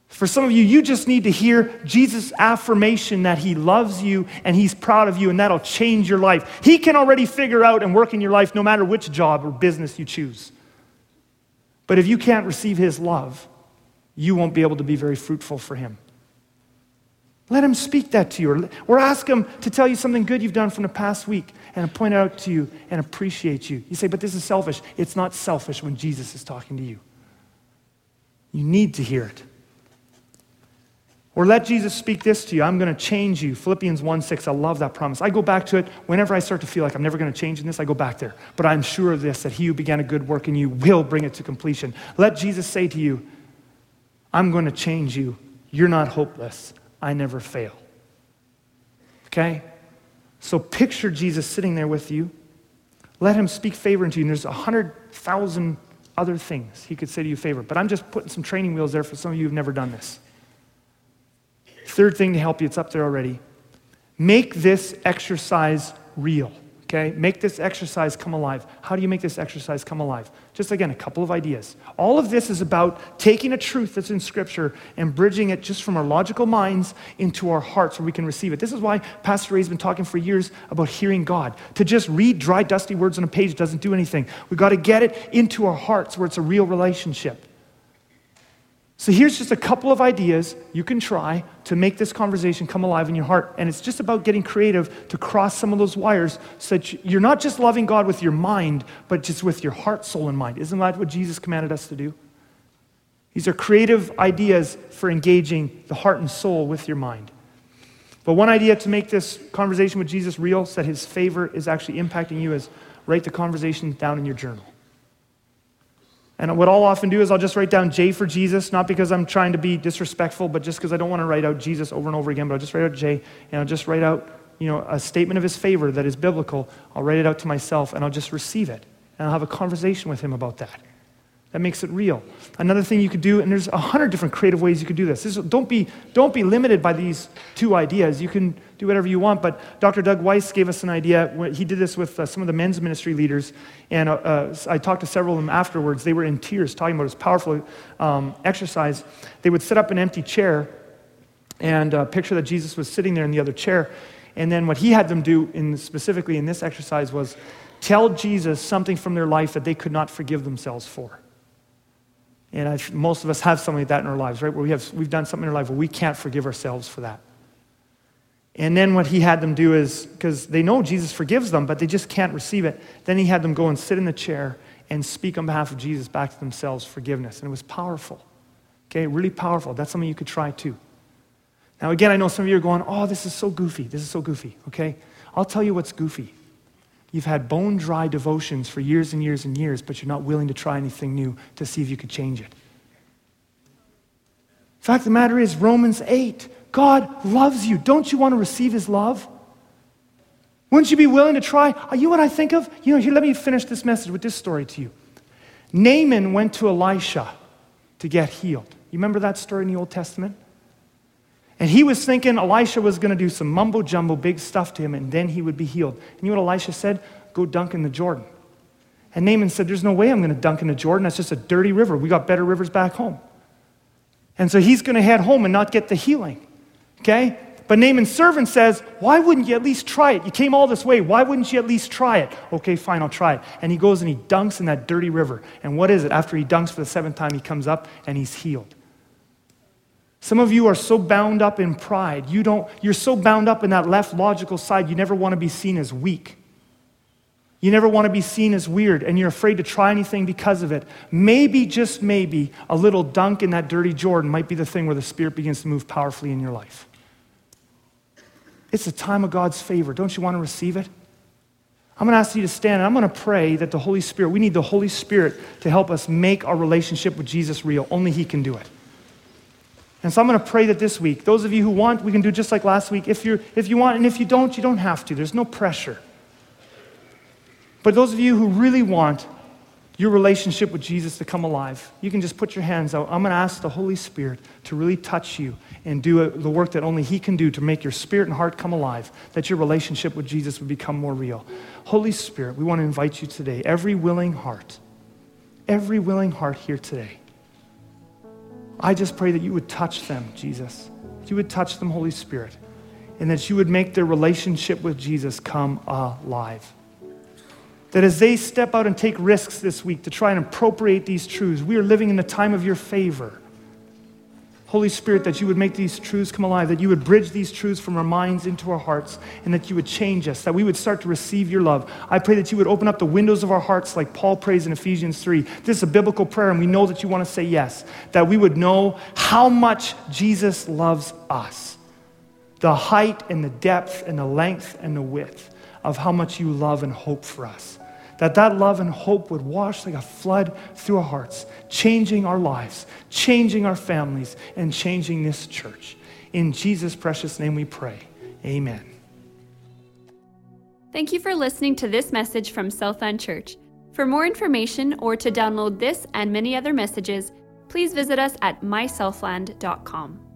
For some of you, you just need to hear Jesus' affirmation that he loves you and he's proud of you, and that'll change your life. He can already figure out and work in your life no matter which job or business you choose. But if you can't receive his love, you won't be able to be very fruitful for him. Let him speak that to you. Or, ask him to tell you something good you've done from the past week and point out to you and appreciate you. You say, but this is selfish. It's not selfish when Jesus is talking to you. You need to hear it. Or let Jesus speak this to you. I'm going to change you. Philippians 1 6. I love that promise. I go back to it whenever I start to feel like I'm never going to change in this. I go back there. But I'm sure of this that he who began a good work in you will bring it to completion. Let Jesus say to you, I'm going to change you. You're not hopeless. I never fail. Okay? So picture Jesus sitting there with you. Let him speak favor into you. And there's a hundred thousand other things he could say to you favor. But I'm just putting some training wheels there for some of you who've never done this. Third thing to help you, it's up there already. Make this exercise real. Okay? Make this exercise come alive. How do you make this exercise come alive? Just again, a couple of ideas. All of this is about taking a truth that's in Scripture and bridging it just from our logical minds into our hearts where we can receive it. This is why Pastor Ray's been talking for years about hearing God. To just read dry, dusty words on a page doesn't do anything. We've got to get it into our hearts where it's a real relationship. So here's just a couple of ideas you can try to make this conversation come alive in your heart. And it's just about getting creative to cross some of those wires so that you're not just loving God with your mind, but just with your heart, soul, and mind. Isn't that what Jesus commanded us to do? These are creative ideas for engaging the heart and soul with your mind. But one idea to make this conversation with Jesus real, so that his favor is actually impacting you, is write the conversation down in your journal. And what I'll often do is I'll just write down J for Jesus, not because I'm trying to be disrespectful, but just because I don't want to write out Jesus over and over again, but I'll just write out J, and I'll just write out you know, a statement of his favor that is biblical. I'll write it out to myself, and I'll just receive it. And I'll have a conversation with him about that. That makes it real. Another thing you could do, and there's a hundred different creative ways you could do this. this. don't, be, don't be limited by these two ideas. You can do whatever you want, but Dr. Doug Weiss gave us an idea. He did this with uh, some of the men's ministry leaders, and uh, I talked to several of them afterwards. They were in tears talking about this powerful um, exercise. They would set up an empty chair and uh, picture that Jesus was sitting there in the other chair. And then what he had them do, in, specifically in this exercise, was tell Jesus something from their life that they could not forgive themselves for. And I, most of us have something like that in our lives, right? Where we have, we've done something in our life where we can't forgive ourselves for that. And then what he had them do is, because they know Jesus forgives them, but they just can't receive it, then he had them go and sit in the chair and speak on behalf of Jesus back to themselves forgiveness. And it was powerful. Okay, really powerful. That's something you could try too. Now, again, I know some of you are going, oh, this is so goofy. This is so goofy. Okay? I'll tell you what's goofy. You've had bone dry devotions for years and years and years, but you're not willing to try anything new to see if you could change it. Fact of the matter is, Romans 8, God loves you. Don't you want to receive his love? Wouldn't you be willing to try? Are you what I think of? You know, here, let me finish this message with this story to you. Naaman went to Elisha to get healed. You remember that story in the Old Testament? And he was thinking Elisha was going to do some mumbo jumbo big stuff to him and then he would be healed. And you know what Elisha said? Go dunk in the Jordan. And Naaman said, There's no way I'm going to dunk in the Jordan. That's just a dirty river. We got better rivers back home. And so he's going to head home and not get the healing. Okay? But Naaman's servant says, Why wouldn't you at least try it? You came all this way. Why wouldn't you at least try it? Okay, fine, I'll try it. And he goes and he dunks in that dirty river. And what is it? After he dunks for the seventh time, he comes up and he's healed. Some of you are so bound up in pride. You don't, you're so bound up in that left logical side, you never want to be seen as weak. You never want to be seen as weird, and you're afraid to try anything because of it. Maybe, just maybe, a little dunk in that dirty Jordan might be the thing where the Spirit begins to move powerfully in your life. It's a time of God's favor. Don't you want to receive it? I'm going to ask you to stand, and I'm going to pray that the Holy Spirit, we need the Holy Spirit to help us make our relationship with Jesus real. Only He can do it. And so I'm going to pray that this week, those of you who want, we can do just like last week. If, you're, if you want, and if you don't, you don't have to. There's no pressure. But those of you who really want your relationship with Jesus to come alive, you can just put your hands out. I'm going to ask the Holy Spirit to really touch you and do a, the work that only He can do to make your spirit and heart come alive, that your relationship with Jesus would become more real. Holy Spirit, we want to invite you today, every willing heart, every willing heart here today I just pray that you would touch them, Jesus. You would touch them, Holy Spirit, and that you would make their relationship with Jesus come alive. That as they step out and take risks this week to try and appropriate these truths, we are living in the time of your favor. Holy Spirit, that you would make these truths come alive, that you would bridge these truths from our minds into our hearts, and that you would change us, that we would start to receive your love. I pray that you would open up the windows of our hearts like Paul prays in Ephesians 3. This is a biblical prayer, and we know that you want to say yes, that we would know how much Jesus loves us, the height and the depth and the length and the width of how much you love and hope for us that that love and hope would wash like a flood through our hearts, changing our lives, changing our families, and changing this church. In Jesus' precious name we pray. Amen. Thank you for listening to this message from Southland Church. For more information or to download this and many other messages, please visit us at mysouthland.com.